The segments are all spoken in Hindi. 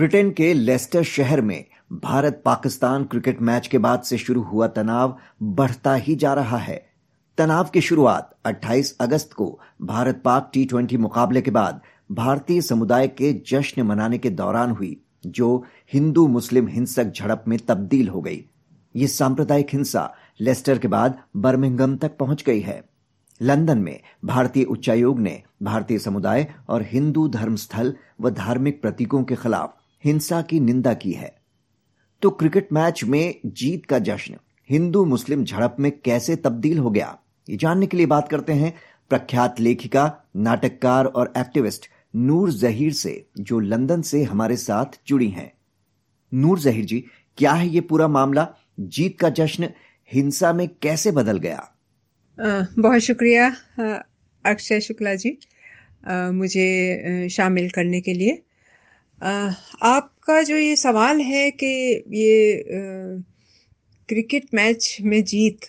ब्रिटेन के लेस्टर शहर में भारत पाकिस्तान क्रिकेट मैच के बाद से शुरू हुआ तनाव बढ़ता ही जा रहा है। तनाव की शुरुआत 28 अगस्त को भारत पाक टी ट्वेंटी मुकाबले के बाद भारतीय समुदाय के जश्न मनाने के दौरान हुई, जो हिंदू मुस्लिम हिंसक झड़प में तब्दील हो गई। ये सांप्रदायिक हिंसा लेस्टर के बाद बर्मिंगम तक पहुँच गई है। लंदन में भारतीय उच्चायोग ने भारतीय समुदाय और हिंदू धर्मस्थल व धार्मिक प्रतीकों के खिलाफ हिंसा की निंदा की है। तो क्रिकेट मैच में जीत का जश्न, हिंदू मुस्लिम झड़प में कैसे तब्दील हो गया, ये जानने के लिए बात करते हैं प्रख्यात लेखिका, नाटककार और एक्टिविस्ट नूर जहीर से, जो लंदन से हमारे साथ जुड़ी हैं। नूर जहीर जी, क्या है ये पूरा मामला? जीत का जश्न हिंसा में कैसे बदल गया? बहुत शुक्रिया अक्षय शुक्ला जी मुझे शामिल करने के लिए। आपका जो ये सवाल है कि ये क्रिकेट मैच में जीत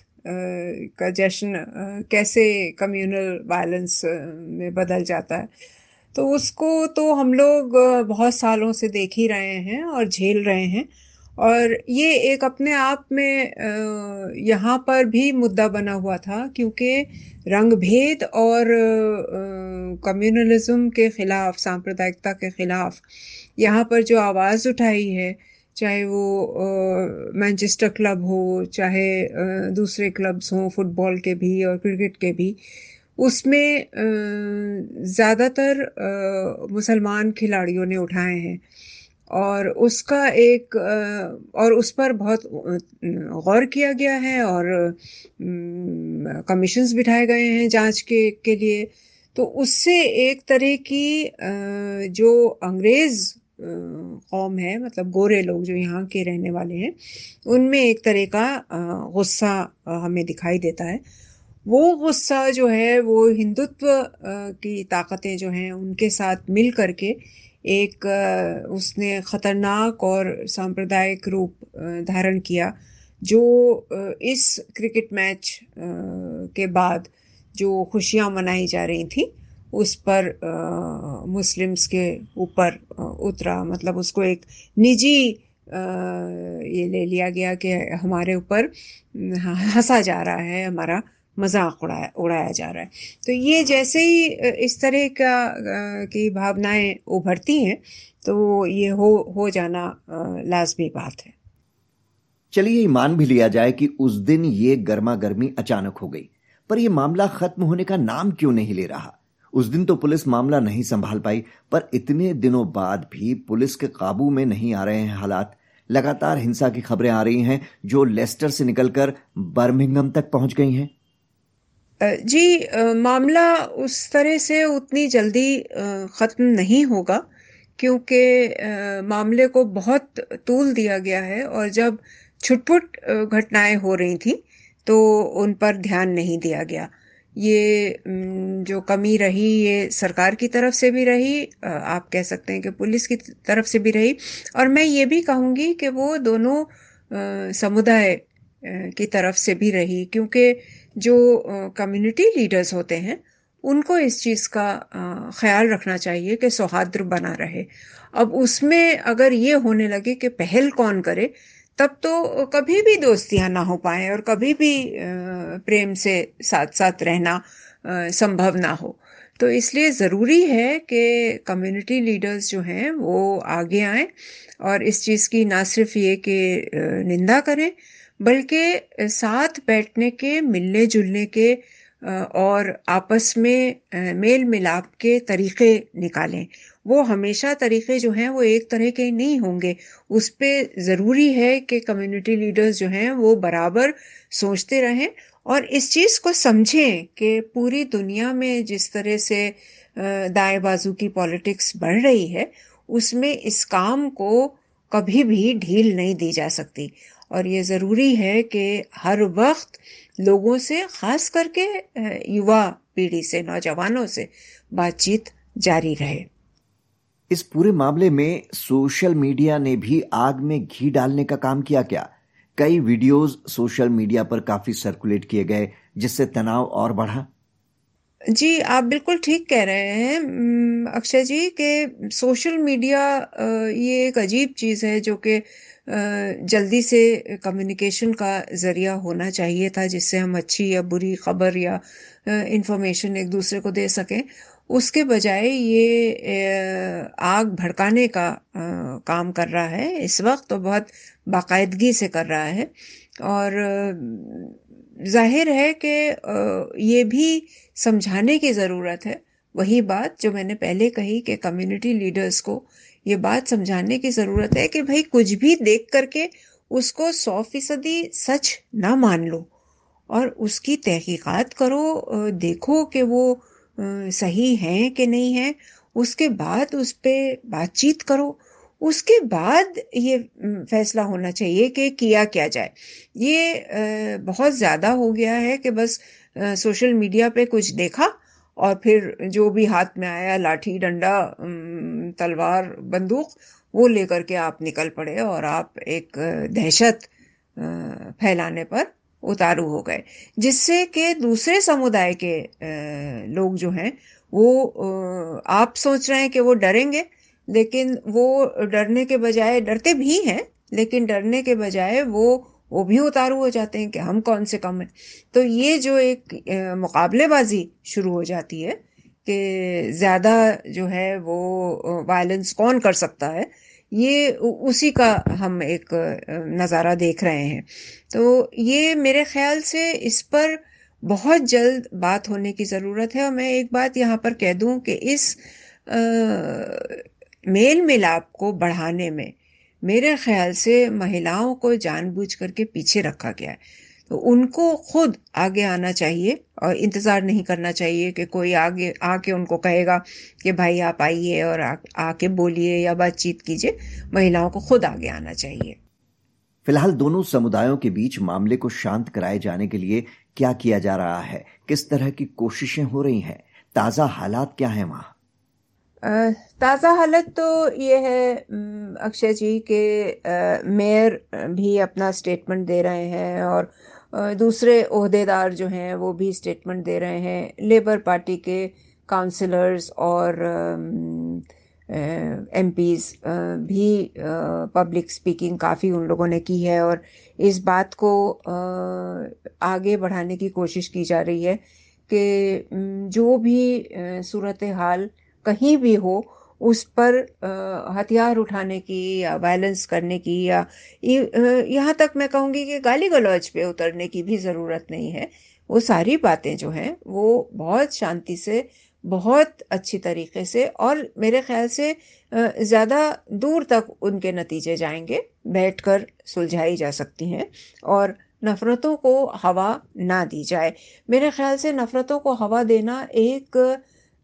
का जश्न कैसे कम्युनल वायलेंस में बदल जाता है? तो उसको तो हम लोग बहुत सालों से देख ही रहे हैं और झेल रहे हैं। और ये एक अपने आप में यहाँ पर भी मुद्दा बना हुआ था, क्योंकि रंग भेद और कम्युनलिज्म के खिलाफ, सांप्रदायिकता के खिलाफ यहाँ पर जो आवाज़ उठाई है, चाहे वो मैनचेस्टर क्लब हो, चाहे दूसरे क्लब्स हों फुटबॉल के भी और क्रिकेट के भी, उसमें ज़्यादातर मुसलमान खिलाड़ियों ने उठाए हैं। और उसका एक और उस पर बहुत गौर किया गया है और कमीशंस बिठाए गए हैं जाँच के के लिए। तो उससे एक तरह की जो अंग्रेज़ कौम है मतलब गोरे लोग जो यहाँ के रहने वाले हैं, उनमें एक तरह का गुस्सा हमें दिखाई देता है। वो गुस्सा जो है, वो हिंदुत्व की ताकतें जो हैं, उनके साथ मिल करके एक उसने ख़तरनाक और सांप्रदायिक रूप धारण किया, जो इस क्रिकेट मैच के बाद जो खुशियाँ मनाई जा रही थी उस पर आ, मुस्लिम्स के ऊपर उतरा। मतलब उसको एक निजी आ, ये ले लिया गया कि हमारे ऊपर हंसा जा रहा है हमारा मज़ाक उड़ाया उड़ाया जा रहा है। तो ये जैसे ही इस तरह का की भावनाएँ उभरती हैं तो ये हो हो जाना लाजमी बात है। चलिए मान भी लिया जाए कि उस दिन ये गर्मा गर्मी अचानक हो गई पर यह मामला खत्म होने का नाम क्यों नहीं ले रहा? उस दिन तो पुलिस मामला नहीं संभाल पाई, पर इतने दिनों बाद भी पुलिस के काबू में नहीं आ रहे हैं हालात। लगातार हिंसा की खबरें आ रही हैं, जो लेस्टर से निकलकर बर्मिंगम तक पहुँच गई हैं। जी मामला उस तरह से उतनी जल्दी ख़त्म नहीं होगा, क्योंकि मामले को बहुत तूल दिया गया है, और जब छुटपुट घटनाएँ हो रही थी तो उन पर ध्यान नहीं दिया गया। ये जो कमी रही ये सरकार की तरफ़ से भी रही आप कह सकते हैं कि पुलिस की तरफ़ से भी रही। और मैं ये भी कहूँगी कि वो दोनों समुदाय की तरफ़ से भी रही, क्योंकि जो कम्युनिटी लीडर्स होते हैं, उनको इस चीज़ का ख्याल रखना चाहिए कि सौहार्द बना रहे। अब उसमें अगर ये होने लगे कि पहल कौन करे तब तो कभी भी दोस्तियाँ ना हो पाए और कभी भी प्रेम से साथ साथ रहना संभव ना हो। तो इसलिए ज़रूरी है कि कम्युनिटी लीडर्स जो हैं, वो आगे आए और इस चीज़ की ना सिर्फ़ ये कि निंदा करें, बल्कि साथ बैठने के मिलने जुलने के और आपस में मेल मिलाप के तरीक़े निकालें। वो हमेशा तरीक़े जो हैं, वो एक तरह के नहीं होंगे। उस पर ज़रूरी है कि कम्युनिटी लीडर्स जो हैं, वो बराबर सोचते रहें और इस चीज़ को समझें कि पूरी दुनिया में जिस तरह से दाएँ बाजू की पॉलिटिक्स बढ़ रही है, उसमें इस काम को कभी भी ढील नहीं दी जा सकती। और ये ज़रूरी है कि हर वक्त लोगों से, ख़ास करके युवा पीढ़ी से, नौजवानों से बातचीत जारी रहे। इस पूरे मामले में सोशल मीडिया ने भी आग में घी डालने का काम किया क्या? कई वीडियोस सोशल मीडिया पर काफ़ी सर्कुलेट किए गए, जिससे तनाव और बढ़ा। जी, आप बिल्कुल ठीक कह रहे हैं। अक्षय जी, के सोशल मीडिया ये एक अजीब चीज़ है जो कि जल्दी से कम्युनिकेशन का ज़रिया होना चाहिए था, जिससे हम अच्छी या बुरी खबर या इंफॉर्मेशन एक दूसरे को दे सकें। उसके बजाय ये आग भड़काने का काम कर रहा है। इस वक्त तो बहुत बाकायदगी से कर रहा है। और ज़ाहिर है कि ये भी समझाने की ज़रूरत है। वही बात जो मैंने पहले कही कि कम्युनिटी लीडर्स को ये बात समझाने की ज़रूरत है कि भाई कुछ भी देख करके उसको सौ फ़ीसदी सच ना मान लो। और उसकी तहकीकात करो देखो कि वो सही है कि नहीं है, उसके बाद उस पर बातचीत करो। उसके बाद ये फैसला होना चाहिए कि किया क्या जाए। ये बहुत ज़्यादा हो गया है कि बस सोशल मीडिया पे कुछ देखा और फिर जो भी हाथ में आया, लाठी, डंडा तलवार, बंदूक, वो लेकर के आप निकल पड़े और आप एक दहशत फैलाने पर उतारू हो गए, जिससे कि दूसरे समुदाय के लोग जो हैं, वो आप सोच रहे हैं कि वो डरेंगे, लेकिन वो डरने के बजाय डरते भी हैं, लेकिन डरने के बजाय वो वो भी उतारू हो जाते हैं कि हम कौन से कम हैं। तो ये जो एक मुकाबलेबाजी शुरू हो जाती है कि ज़्यादा जो है वो वायलेंस कौन कर सकता है ये उसी का हम एक नज़ारा देख रहे हैं। तो ये मेरे ख्याल से इस पर बहुत जल्द बात होने की ज़रूरत है और मैं एक बात यहाँ पर कह दूँ कि इस आ, मेल मिलाप को बढ़ाने में मेरे ख्याल से महिलाओं को जानबूझ करके पीछे रखा गया है। उनको खुद आगे आना चाहिए और इंतज़ार नहीं करना चाहिए कि कोई आगे आके उनको कहेगा कि भाई आप आइए और आ, आके बोलिए या बातचीत कीजिए। महिलाओं को खुद आगे आना चाहिए। फ़िलहाल दोनों समुदायों के बीच मामले को शांत कराए जाने के लिए क्या किया जा रहा है? किस तरह की कोशिशें हो रही हैं? ताज़ा हालात क्या है वहाँ? ताज़ा हालत तो ये है अक्षय जी के मेयर भी अपना स्टेटमेंट दे रहे हैं और दूसरे अहदेदार जो हैं, वो भी स्टेटमेंट दे रहे हैं। लेबर पार्टी के काउंसलर्स और एम भी पब्लिक स्पीकिंग काफ़ी उन लोगों ने की है और इस बात को आगे बढ़ाने की कोशिश की जा रही है कि जो भी सूरत हाल कहीं भी हो उस पर हथियार उठाने की या वायलेंस करने की या यहाँ तक मैं कहूँगी कि गाली गलौज पे उतरने की भी ज़रूरत नहीं है। वो सारी बातें जो हैं, वो बहुत शांति से, बहुत अच्छी तरीके से और मेरे ख्याल से ज़्यादा दूर तक उनके नतीजे जाएँगे, बैठकर सुलझाई जा सकती हैं और नफ़रतों को हवा ना दी जाए। मेरे ख्याल से नफ़रतों को हवा देना एक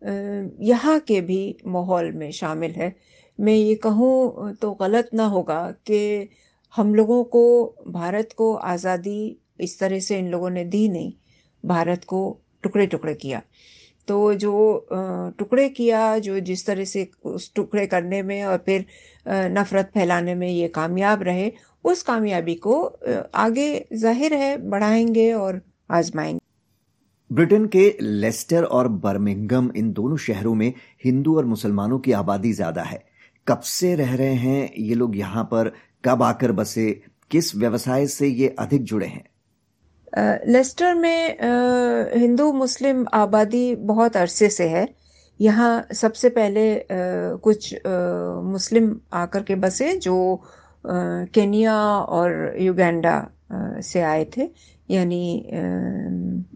यहाँ के भी माहौल में शामिल है। मैं ये कहूँ तो गलत ना होगा कि हम लोगों को, भारत को आज़ादी इस तरह से इन लोगों ने दी नहीं, भारत को टुकड़े टुकड़े किया। तो जो टुकड़े किया, जो जिस तरह से उस टुकड़े करने में और फिर नफ़रत फैलाने में ये कामयाब रहे, उस कामयाबी को आगे ज़ाहिर है, बढ़ाएँगे और आजमाएँगे। ब्रिटेन के लेस्टर और बर्मिंगम इन दोनों शहरों में हिंदू और मुसलमानों की आबादी ज़्यादा है। कब से रह रहे हैं, ये लोग यहाँ पर, कब आकर बसे, किस व्यवसाय से ये अधिक जुड़े हैं? लेस्टर में हिंदू मुस्लिम आबादी बहुत अरसे से है। यहाँ सबसे पहले कुछ मुस्लिम आकर के बसे जो केनिया और युगांडा से आए थे। यानी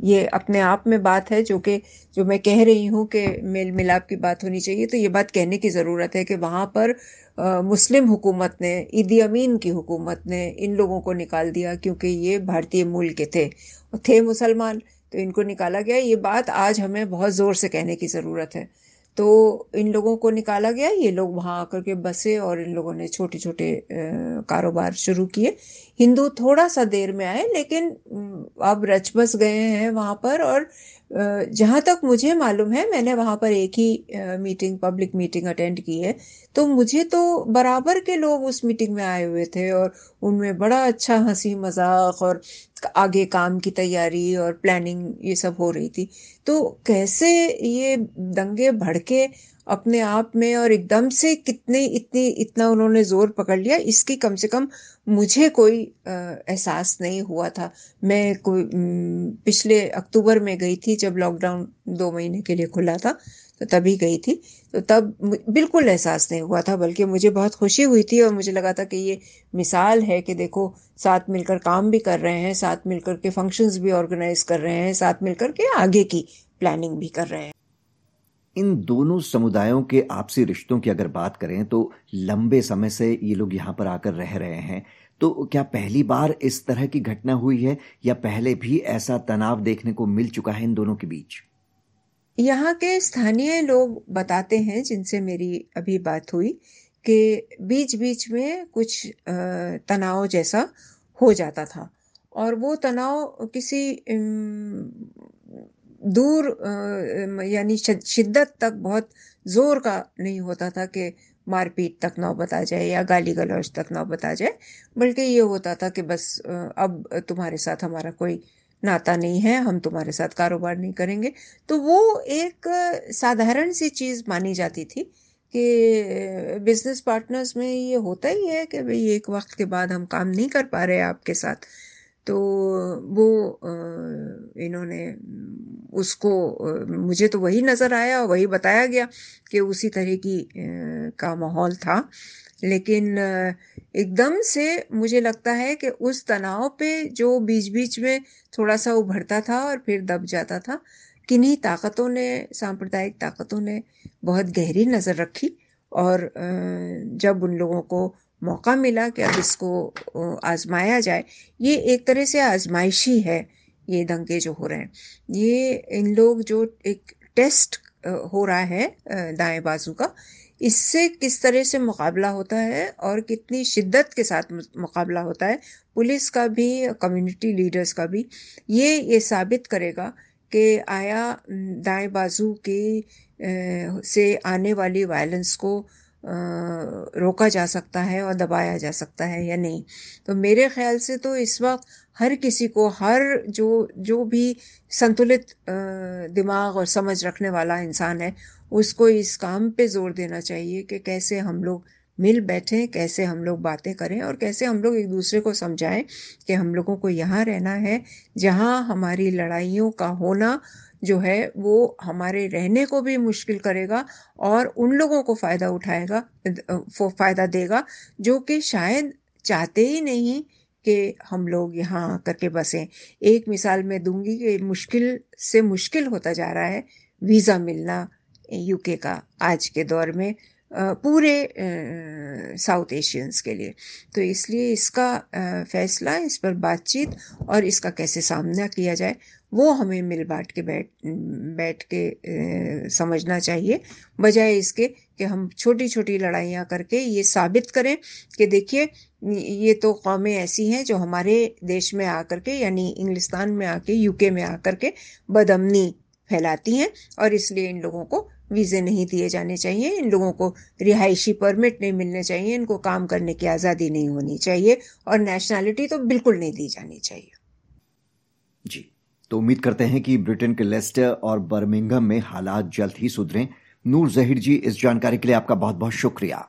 ये अपने आप में बात है जो कि, जो मैं कह रही हूँ कि मेल मिलाप की बात होनी चाहिए तो ये बात कहने की ज़रूरत है कि वहाँ पर मुस्लिम हुकूमत ने, ईदी अमीन की हुकूमत ने इन लोगों को निकाल दिया क्योंकि ये भारतीय मूल के थे। थे मुसलमान तो इनको निकाला गया। ये बात आज हमें बहुत ज़ोर से कहने की ज़रूरत है। तो इन लोगों को निकाला गया, ये लोग वहाँ आकर के बसे और इन लोगों ने छोटे छोटे कारोबार शुरू किए। हिंदू थोड़ा सा देर में आए, लेकिन अब रच बस गए हैं वहाँ पर और जहाँ तक मुझे मालूम है, मैंने वहाँ पर एक ही मीटिंग, पब्लिक मीटिंग अटेंड की है। तो मुझे तो बराबर के लोग उस मीटिंग में आए हुए थे और उनमें बड़ा अच्छा हँसी मज़ाक और आगे काम की तैयारी और प्लानिंग ये सब हो रही थी। तो कैसे ये दंगे भड़के अपने आप में और एकदम से कितने इतनी, इतना उन्होंने ज़ोर पकड़ लिया, इसकी कम से कम मुझे कोई एहसास नहीं हुआ था। मैं कोई पिछले अक्टूबर में गई थी जब लॉकडाउन दो महीने के लिए खुला था तो तभी गई थी। तो तब बिल्कुल एहसास नहीं हुआ था, बल्कि मुझे बहुत खुशी हुई थी और मुझे लगा था कि ये मिसाल है कि देखो, साथ मिलकर काम भी कर रहे हैं, साथ मिलकर के फ़ंक्शंस भी ऑर्गेनाइज कर रहे हैं, साथ मिलकर के आगे की प्लानिंग भी कर रहे हैं। इन दोनों समुदायों के आपसी रिश्तों की अगर बात करें तो लंबे समय से ये लोग यहाँ पर आकर रह रहे हैं। तो क्या पहली बार इस तरह की घटना हुई है या पहले भी ऐसा तनाव देखने को मिल चुका है इन दोनों के बीच? यहाँ के स्थानीय लोग बताते हैं, जिनसे मेरी अभी बात हुई, कि बीच बीच में कुछ तनाव जैसा हो जाता था। और वो तनाव किसी दूर यानी शिद्दत तक बहुत ज़ोर का नहीं होता था कि मारपीट तक नौबत आ जाए या गाली गलौज तक नौबत आ जाए, बल्कि ये होता था कि बस अब तुम्हारे साथ हमारा कोई नाता नहीं है, हम तुम्हारे साथ कारोबार नहीं करेंगे। तो वो एक साधारण सी चीज़ मानी जाती थी कि बिज़नेस पार्टनर्स में ये होता ही है कि भाई एक वक्त के बाद हम काम नहीं कर पा रहे आपके साथ। तो वो इन्होंने उसको मुझे तो वही नज़र आया और वही बताया गया कि उसी तरह की का माहौल था। लेकिन एकदम से मुझे लगता है कि उस तनाव पे जो बीच बीच में थोड़ा सा उभरता था और फिर दब जाता था, किन्हीं ताकतों ने, सांप्रदायिक ताकतों ने बहुत गहरी नज़र रखी और जब उन लोगों को मौका मिला कि अब इसको आजमाया जाए, ये एक तरह से आजमाइशी है, ये दंगे जो हो रहे हैं। ये इन लोग जो एक टेस्ट हो रहा है दाएँ बाजू का इससे किस तरह से मुकाबला होता है और कितनी शिद्दत के साथ मुकाबला होता है, पुलिस का भी कम्युनिटी लीडर्स का भी, ये ये साबित करेगा कि आया, दाएँ बाजू के से आने वाली वायलेंस को रोका जा सकता है और दबाया जा सकता है या नहीं। तो मेरे ख्याल से तो इस वक्त हर किसी को, हर जो जो भी संतुलित दिमाग और समझ रखने वाला इंसान है, उसको इस काम पे ज़ोर देना चाहिए कि कैसे हम लोग मिल बैठें कैसे हम लोग बातें करें और कैसे हम लोग एक दूसरे को समझाएँ कि हम लोगों को यहाँ रहना है, जहाँ हमारी लड़ाइयों का होना जो है वो हमारे रहने को भी मुश्किल करेगा और उन लोगों को फ़ायदा उठाएगा फ़ायदा देगा, जो कि शायद चाहते ही नहीं कि हम लोग यहाँ आकर के बसें। एक मिसाल मैं दूँगी कि मुश्किल से मुश्किल होता जा रहा है वीज़ा मिलना, यूके का आज के दौर में। पूरे साउथ एशियंस के लिए। तो इसलिए इसका फैसला, इस पर बातचीत और इसका कैसे सामना किया जाए, वो हमें मिल बांट के बैठ बैठ के समझना चाहिए। बजाय इसके कि हम छोटी छोटी लड़ाइयाँ करके ये साबित करें कि देखिए, ये तो कौमें ऐसी हैं जो हमारे देश में आकर के, यानी इंग्लिस्तान में आके, यूके में आकर के बदमनी फैलाती हैं और इसलिए इन लोगों को वीज़े नहीं दिए जाने चाहिए। इन लोगों को रिहायशी परमिट नहीं मिलने चाहिए। इनको काम करने की आज़ादी नहीं होनी चाहिए और नेशनैलिटी तो बिल्कुल नहीं दी जानी चाहिए। जी तो उम्मीद करते हैं कि ब्रिटेन के लेस्टर और बर्मिंगम में हालात जल्द ही सुधरें। नूर जहीर जी, इस जानकारी के लिए आपका बहुत बहुत शुक्रिया।